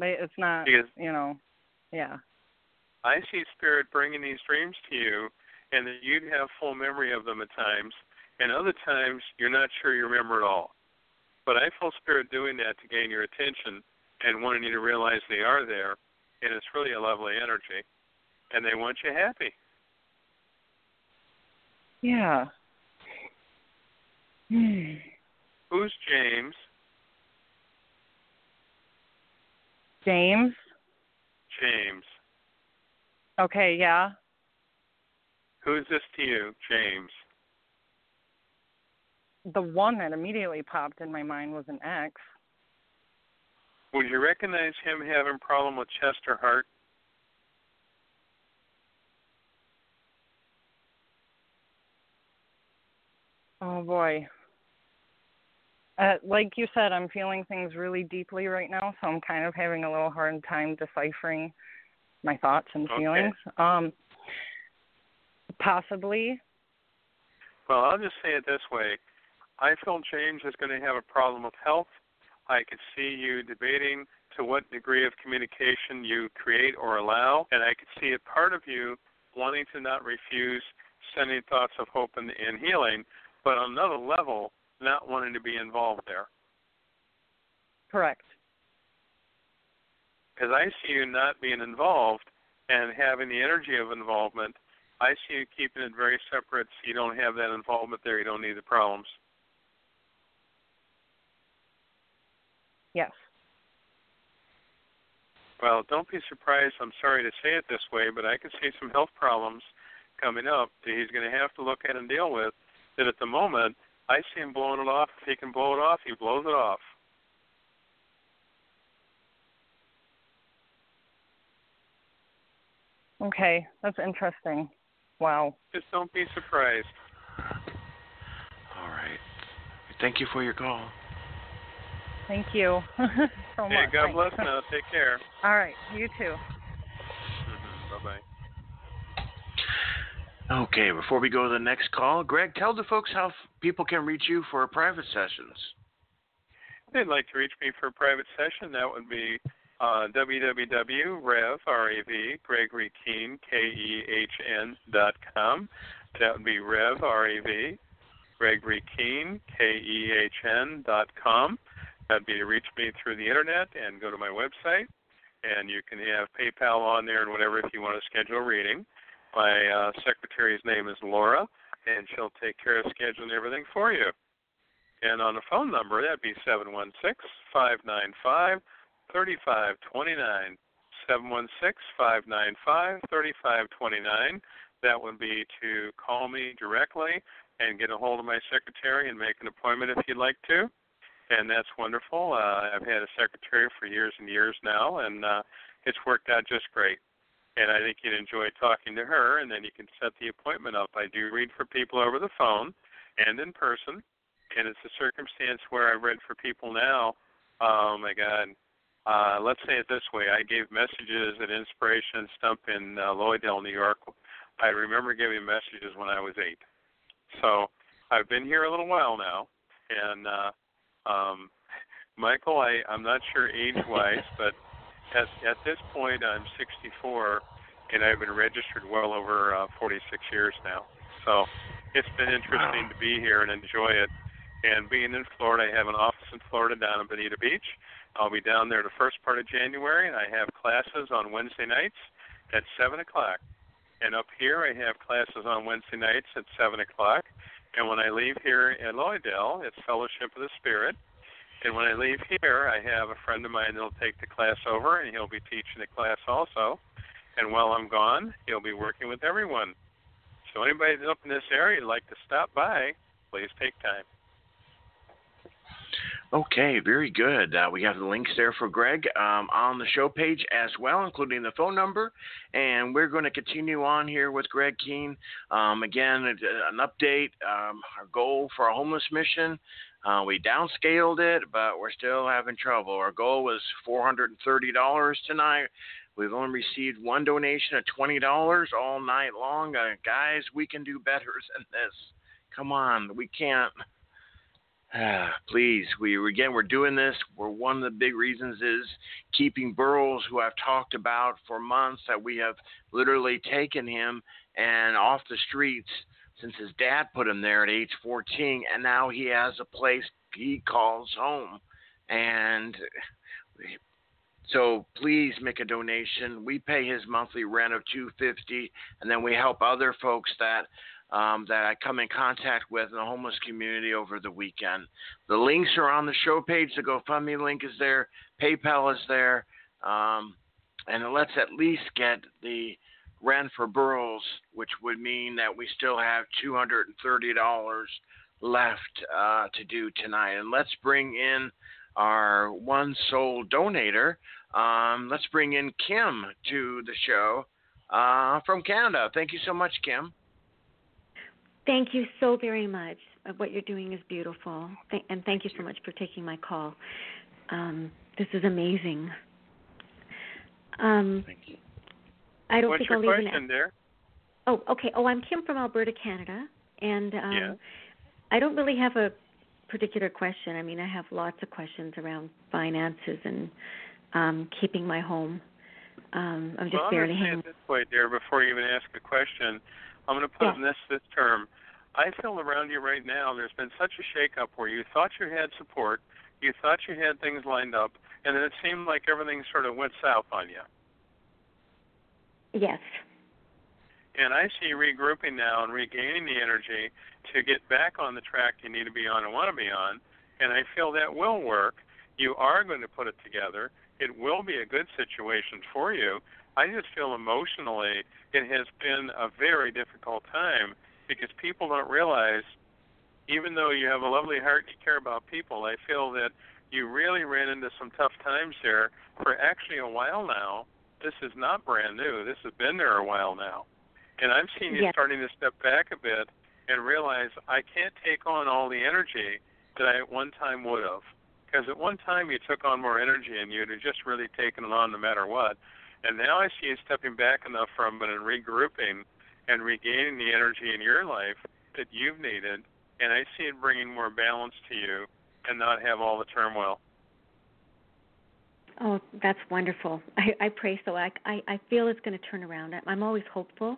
It's not, Because- you know, yeah. I see Spirit bringing these dreams to you, and that you'd have full memory of them at times, and other times you're not sure you remember at all. But I feel Spirit doing that to gain your attention and wanting you to realize they are there, and it's really a lovely energy, and they want you happy. Yeah. Hmm. Who's James? James. James. Okay, yeah. Who's this to you, James? The one that immediately popped in my mind was an ex. Would you recognize him having problem with chest or heart? Oh boy. Uh, like you said, I'm feeling things really deeply right now, so I'm kind of having a little hard time deciphering my thoughts and Okay. feelings. Um, possibly. Well, I'll just say it this way. I feel James is going to have a problem with health. I could see you debating to what degree of communication you create or allow, and I could see a part of you wanting to not refuse sending thoughts of hope and, and healing, but on another level, not wanting to be involved there. Correct. Because I see you not being involved and having the energy of involvement. I see you keeping it very separate so you don't have that involvement there. You don't need the problems. Yes. Well, don't be surprised. I'm sorry to say it this way, but I can see some health problems coming up that he's going to have to look at and deal with. That at the moment, I see him blowing it off. If he can blow it off, he blows it off. Okay, that's interesting. Wow. Just don't be surprised. All right. Thank you for your call. Thank you so Hey, much. God Thanks. bless now. Take care. All right, you too. hmm Bye bye. Okay, before we go to the next call, Greg, tell the folks how f- people can reach you for private sessions. If they'd like to reach me for a private session, that would be uh, www.rev, R-A-V, Gregory Kehn, K-E-H-N dot com. That would be Rev, R-A-V, Gregory Kehn, K-E-H-N dot com. That'd be to reach me through the internet and go to my website. And you can have PayPal on there and whatever if you want to schedule a reading. My uh, secretary's name is Laura, and she'll take care of scheduling everything for you. And on the phone number, that'd be seven one six five nine five thirty five twenty nine. Seven one six five nine five thirty five twenty nine. That would be to call me directly and get a hold of my secretary and make an appointment if you'd like to. And that's wonderful. Uh, I've had a secretary for years and years now, and uh, it's worked out just great. And I think you'd enjoy talking to her, and then you can set the appointment up. I do read for people over the phone and in person, and it's a circumstance where I've read for people now. Oh my God. Uh, let's say it this way: I gave messages at Inspiration Stump in uh, Lily Dale, New York. I remember giving messages when I was eight. So I've been here a little while now, and uh, um, Michael, I, I'm not sure age-wise, but at at this point, I'm 64, and I've been registered well over uh, 46 years now. So it's been interesting to be here and enjoy it. And being in Florida, I have an office in Florida down in Bonita Beach. I'll be down there the first part of January, and I have classes on Wednesday nights at 7 o'clock. And up here, I have classes on Wednesday nights at 7 o'clock. And when I leave here at Lily Dale, it's Fellowship of the Spirit. And when I leave here, I have a friend of mine that'll take the class over, and he'll be teaching the class also. And while I'm gone, he'll be working with everyone. So anybody that's up in this area would like to stop by, please take time. Okay, very good. Uh, we have the links there for Greg um, on the show page as well, including the phone number. And we're going to continue on here with Greg Kehn. Um, again, an update. Um, our goal for our homeless mission. Uh, we downscaled it, but we're still having trouble. Our goal was $430 tonight. We've only received one donation of $20 all night long. Uh, guys, we can do better than this. Come on, we can't. Ah, please, we again we're doing this. We're one of the big reasons is keeping Burroughs, who I've talked about for months, that we have literally taken him and off the streets since his dad put him there at age 14, and now he has a place he calls home. And so please make a donation. We pay his monthly rent of 250, and then we help other folks that um, that I come in contact with in the homeless community over the weekend. The links are on the show page. The GoFundMe link is there. PayPal is there. Um, and let's at least get the rent for Burroughs, which would mean that we still have $230 left uh, to do tonight. And let's bring in our one soul donator. Um, let's bring in Kim to the show uh, from Canada. Thank you so much, Kim. Thank you so very much. Uh, What you're doing is beautiful, and thank you so much for taking my call. Um, this is amazing. Um, Thank you. I don't What's think your I'll even. question, dear? Oh, okay. Oh, I'm Kim from Alberta, Canada, and um, Yeah. I don't really have a particular question. I mean, I have lots of questions around finances and um, keeping my home. Um, I'm just well, barely going to say hanging. this way, dear, before you even ask a question. I'm going to put Yeah. in this this term. I feel around you right now there's been such a shakeup where you thought you had support, you thought you had things lined up, and then it seemed like everything sort of went south on you. Yes. And I see regrouping now and regaining the energy to get back on the track you need to be on and want to be on. And I feel that will work. You are going to put it together. It will be a good situation for you. I just feel emotionally it has been a very difficult time because people don't realize, even though you have a lovely heart and you care about people, I feel that you really ran into some tough times there for actually a while now. This is not brand new. This has been there a while now. And I'm seeing you Yes. starting to step back a bit and realize I can't take on all the energy that I at one time would have. Because at one time you took on more energy and you'd have just really taken it on no matter what. And now I see you stepping back enough from it and regrouping and regaining the energy in your life that you've needed. And I see it bringing more balance to you and not have all the turmoil. Oh, that's wonderful. I, I pray so. I, I, I feel it's going to turn around. I'm- I'm always hopeful,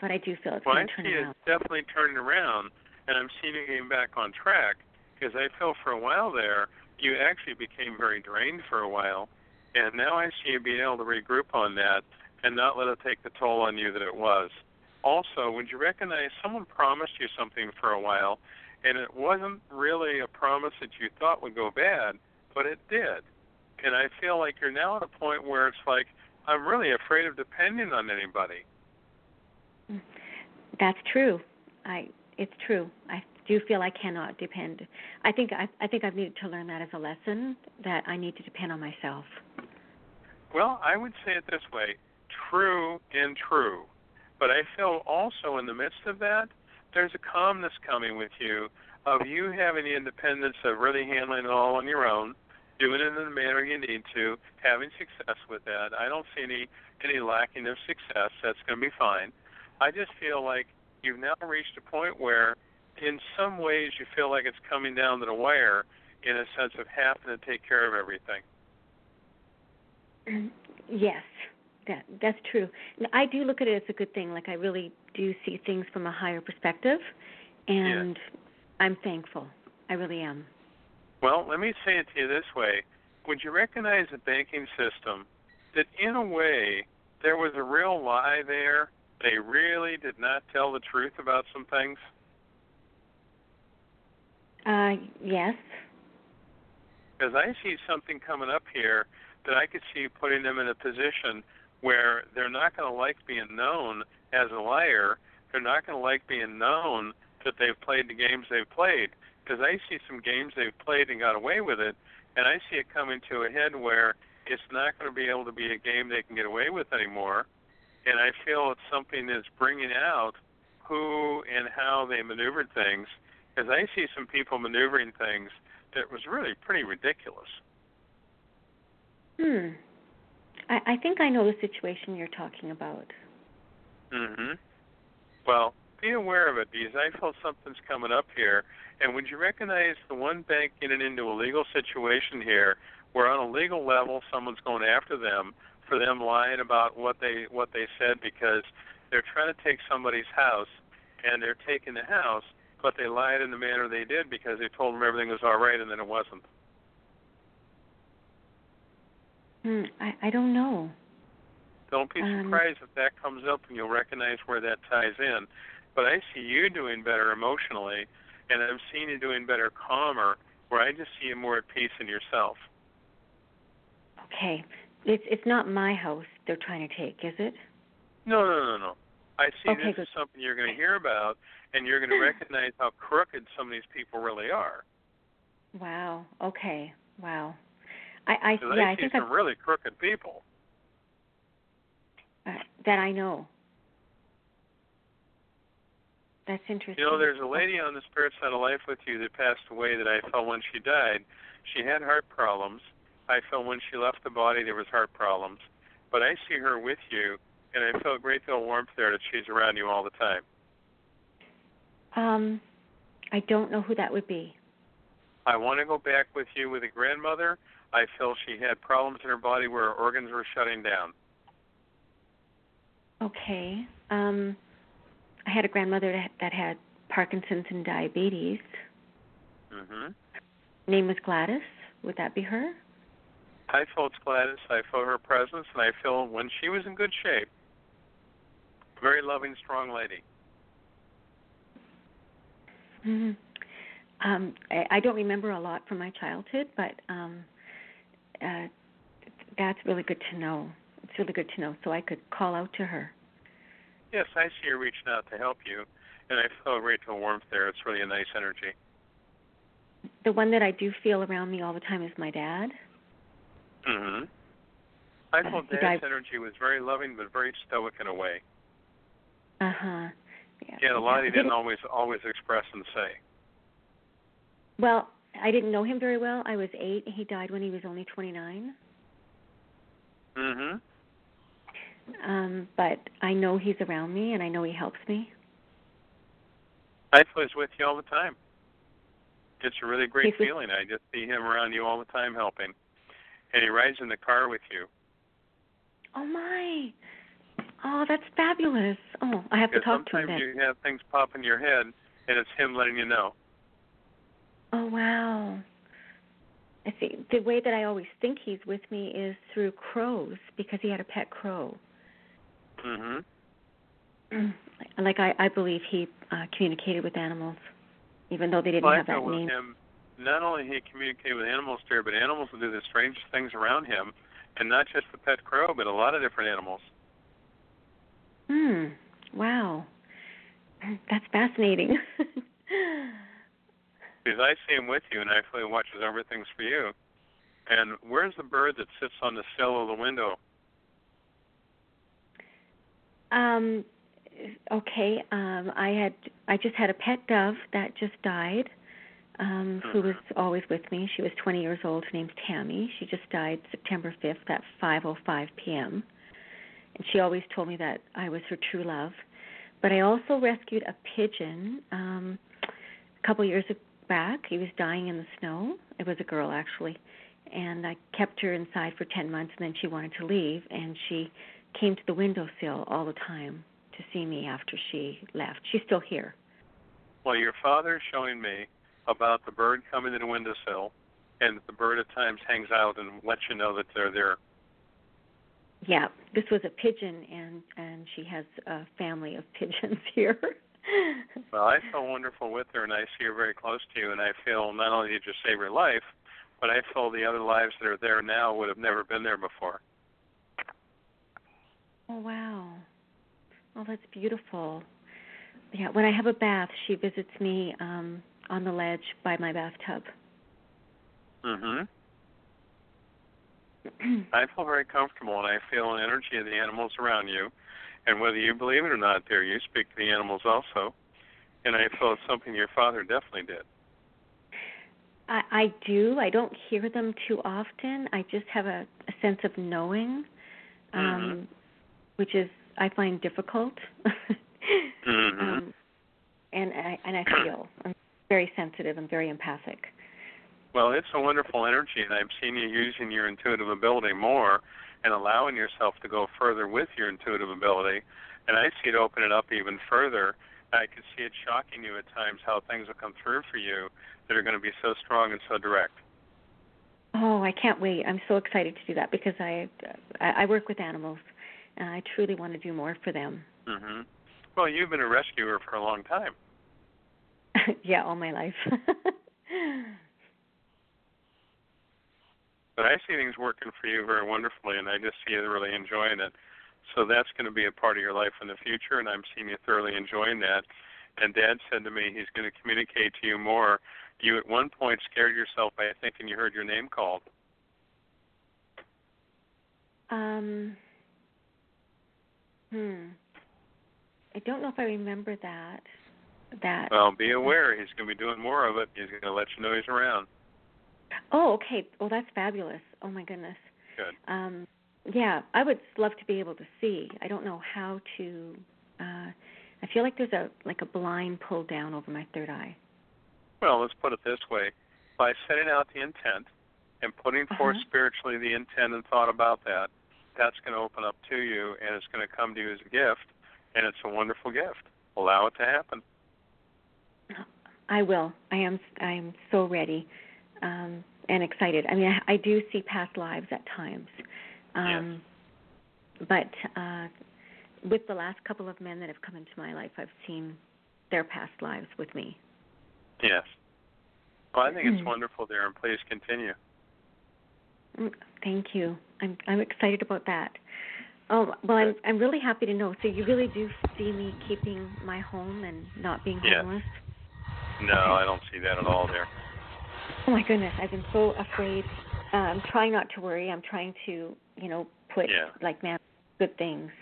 but I do feel it's Well, going to turn around. Well, I see it's definitely turning around, and I'm seeing you getting back on track because I feel for a while there you actually became very drained for a while, and now I see you being able to regroup on that and not let it take the toll on you that it was. Also, would you recognize someone promised you something for a while, and it wasn't really a promise that you thought would go bad, but it did. And I feel like you're now at a point where it's like, I'm really afraid of depending on anybody. That's true. I it's true. I do feel I cannot depend. I think I I think I've needed to learn that as a lesson that I need to depend on myself. Well, I would say it this way true and true. But I feel also in the midst of that, there's a calmness coming with you of you having the independence of really handling it all on your own, doing it in the manner you need to, having success with that. I don't see any any lacking of success. That's going to be fine. I just feel like you've now reached a point where, in some ways, you feel like it's coming down to the wire in a sense of having to take care of everything. yes, that that's true. And I do look at it as a good thing. Like I really do see things from a higher perspective, and I'm thankful. I really am. Well, let me say it to you this way. Would you recognize the banking system that in a way there was a real lie there? They really did not tell the truth about some things? Uh, yes. Because I see something coming up here that I could see putting them in a position where they're not going to like being known as a liar. They're not going to like being known that they've played the games they've played. Because I see some games they've played and got away with it, and I see it coming to a head where it's not going to be able to be a game they can get away with anymore. And I feel it's something that's bringing out who and how they maneuvered things. Because I see some people maneuvering things that was really pretty ridiculous. Hmm. I, I think I know the situation you're talking about. Mm Mhm. Well, be aware of it because I feel something's coming up here. And would you recognize the one bank getting into a legal situation here, where on a legal level someone's going after them for them lying about what they what they said because they're trying to take somebody's house and they're taking the house, but they lied in the manner they did because they told them everything was all right and then it wasn't. Hmm. I I don't know. Don't be Um, surprised if that comes up and you'll recognize where that ties in. But I see you doing better emotionally, and I'm seeing you doing better calmer, where I just see you more at peace in yourself. Okay. It's it's not my house they're trying to take, is it? No, no, no, no. I see Okay, this good. is something you're going to hear about, and you're going to recognize how crooked some of these people really are. Wow. Okay. Wow. I I yeah I I think some I've, really crooked people. uh, that I know. That's interesting. You know, there's a lady on the spirit side of life with you that passed away that I felt when she died. She had heart problems. I felt when she left the body there was heart problems. But I see her with you, and I feel a great deal of warmth there that she's around you all the time. Um, I don't know who that would be. I want to go back with you with a grandmother. I feel she had problems in her body where her organs were shutting down. Okay. Um, I had a grandmother that, that had Parkinson's and diabetes. Mhm. Name was Gladys. Would that be her? I felt Gladys. I felt her presence, and I feel when she was in good shape. Very loving, strong lady. Hmm Um, I, I don't remember a lot from my childhood, but um, uh, that's really good to know. It's really good to know, so I could call out to her. Yes, I see her reaching out to help you, and I feel a great deal of warmth there. It's really a nice energy. The one that I do feel around me all the time is my dad. Mhm. I Uh, felt he Dad's died- energy was very loving, but very stoic in a way. Uh huh. Yeah. He had a lot he didn't always always express and say. Well, I didn't know him very well. I was eight. He died when he was only 29. Mhm. Um, but I know he's around me, and I know he helps me. I feel he's with you all the time. It's a really great He's with- feeling. I just see him around you all the time helping. And he rides in the car with you. Oh my! Oh, that's fabulous. Oh, I have to talk to him sometimes you have things pop in your head, and it's him letting you know. Oh wow. I see. The way that I always think he's with me is through crows because he had a pet crow. Mhm. like I, I believe he uh, communicated with animals, even though they didn't Well, I have that feel with name. him, not only he communicated with animals there, but animals will do the strangest things around him, and not just the pet crow, but a lot of different animals. Hmm. Wow. That's fascinating. Because I see him with you, and he watches over things for you. And where's the bird that sits on the sill of the window? um. Okay. Um. I had. I just had a pet dove that just died. Um, who was always with me. She was 20 years old. Her name's Tammy. She just died September 5th at 5:05 p.m. She always told me that I was her true love. But I also rescued a pigeon um, a couple years back. He was dying in the snow. It was a girl actually, and I kept her inside for 10 months. And then she wanted to leave, and she came to the windowsill all the time to see me after she left. She's still here. Well, your father is showing me about the bird coming to the windowsill, and the bird at times hangs out and lets you know that they're there. Yeah, this was a pigeon, and and she has a family of pigeons here. Well, I feel wonderful with her, and I see her very close to you, and I feel not only did you save her life, but I feel the other lives that are there now would have never been there before. oh wow, oh that's beautiful. Yeah, when I have a bath, she visits me um on the ledge by my bathtub. Mhm. I feel very comfortable, and I feel an energy of the animals around you. And whether you believe it or not, there you speak to the animals also. And I feel it's something your father definitely did. I, I do. I don't hear them too often. I just have a, a sense of knowing, um, Mhm. which is I find difficult. Mhm. um, and I and I feel I'm very sensitive. I'm very empathic. Well, it's a wonderful energy, and I've seen you using your intuitive ability more and allowing yourself to go further with your intuitive ability. And I see it open it up even further. I can see it shocking you at times how things will come through for you that are going to be so strong and so direct. Oh, I can't wait! I'm so excited to do that because I I, work with animals, and I truly want to do more for them. hmm Well, you've been a rescuer for a long time. yeah, all my life. But I see things working for you very wonderfully, and I just see you really enjoying it. So that's going to be a part of your life in the future, and I'm seeing you thoroughly enjoying that. And Dad said to me he's going to communicate to you more. You at one point scared yourself by thinking you heard your name called. um. Hmm. I don't know if I remember that. that. Well, be aware. He's going to be doing more of it. He's going to let you know he's around. Oh, okay. Well, that's fabulous. Oh my goodness. Good. Um, yeah, I would love to be able to see. I don't know how to. Uh, I feel like there's a like a blind pulled down over my third eye. Well, let's put it this way: by setting out the intent and putting forth Uh-huh. spiritually the intent and thought about that, that's going to open up to you, and it's going to come to you as a gift, and it's a wonderful gift. Allow it to happen. I will. I am. I am so ready um, and excited. I mean, I, I do see past lives at times, um, but uh, with the last couple of men that have come into my life, I've seen their past lives with me. Yes. Well, I think it's Mm. wonderful there, and please continue. Mm, Thank you. I'm I'm excited about that. Oh well, I'm I'm really happy to know. So you really do see me keeping my home and not being homeless. Yes. No, I don't see that at all there. Oh my goodness, I've been so afraid. Uh, I'm trying not to worry. I'm trying to, you know, put Yeah. like man good things.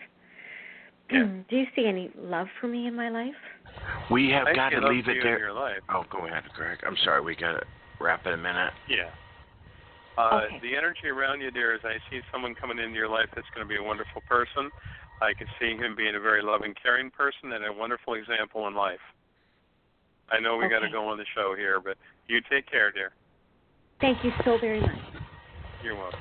Yeah. do you see any love for me in my life? We have I got to leave it there. your life. Oh, go ahead, Greg. I'm sorry. We got to wrap it in a minute. Yeah. Uh, Okay. The energy around you there is I see someone coming into your life that's going to be a wonderful person. I can see him being a very loving, caring person and a wonderful example in life. I know we got to go on the show here, but you take care, dear. Thank you so very much. You're welcome.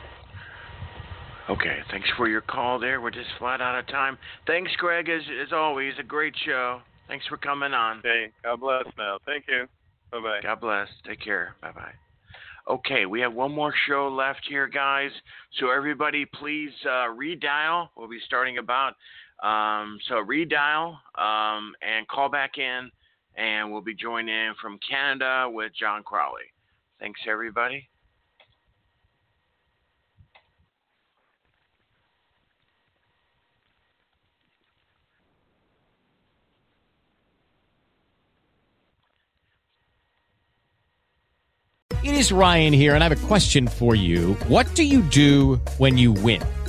Okay, thanks for your call there. We're just flat out of time. Thanks, Greg, as, as always. A great show. Thanks for coming on. Hey, God bless now. Thank you. Bye bye. God bless. Take care. Bye bye. Okay, we have one more show left here, guys. So everybody, please uh, redial. We'll be starting about. Um, so redial um, and call back in, and we'll be joining in from Canada with John Crowley. Thanks, everybody. It is Ryan here, and I have a question for you. What do you do when you win?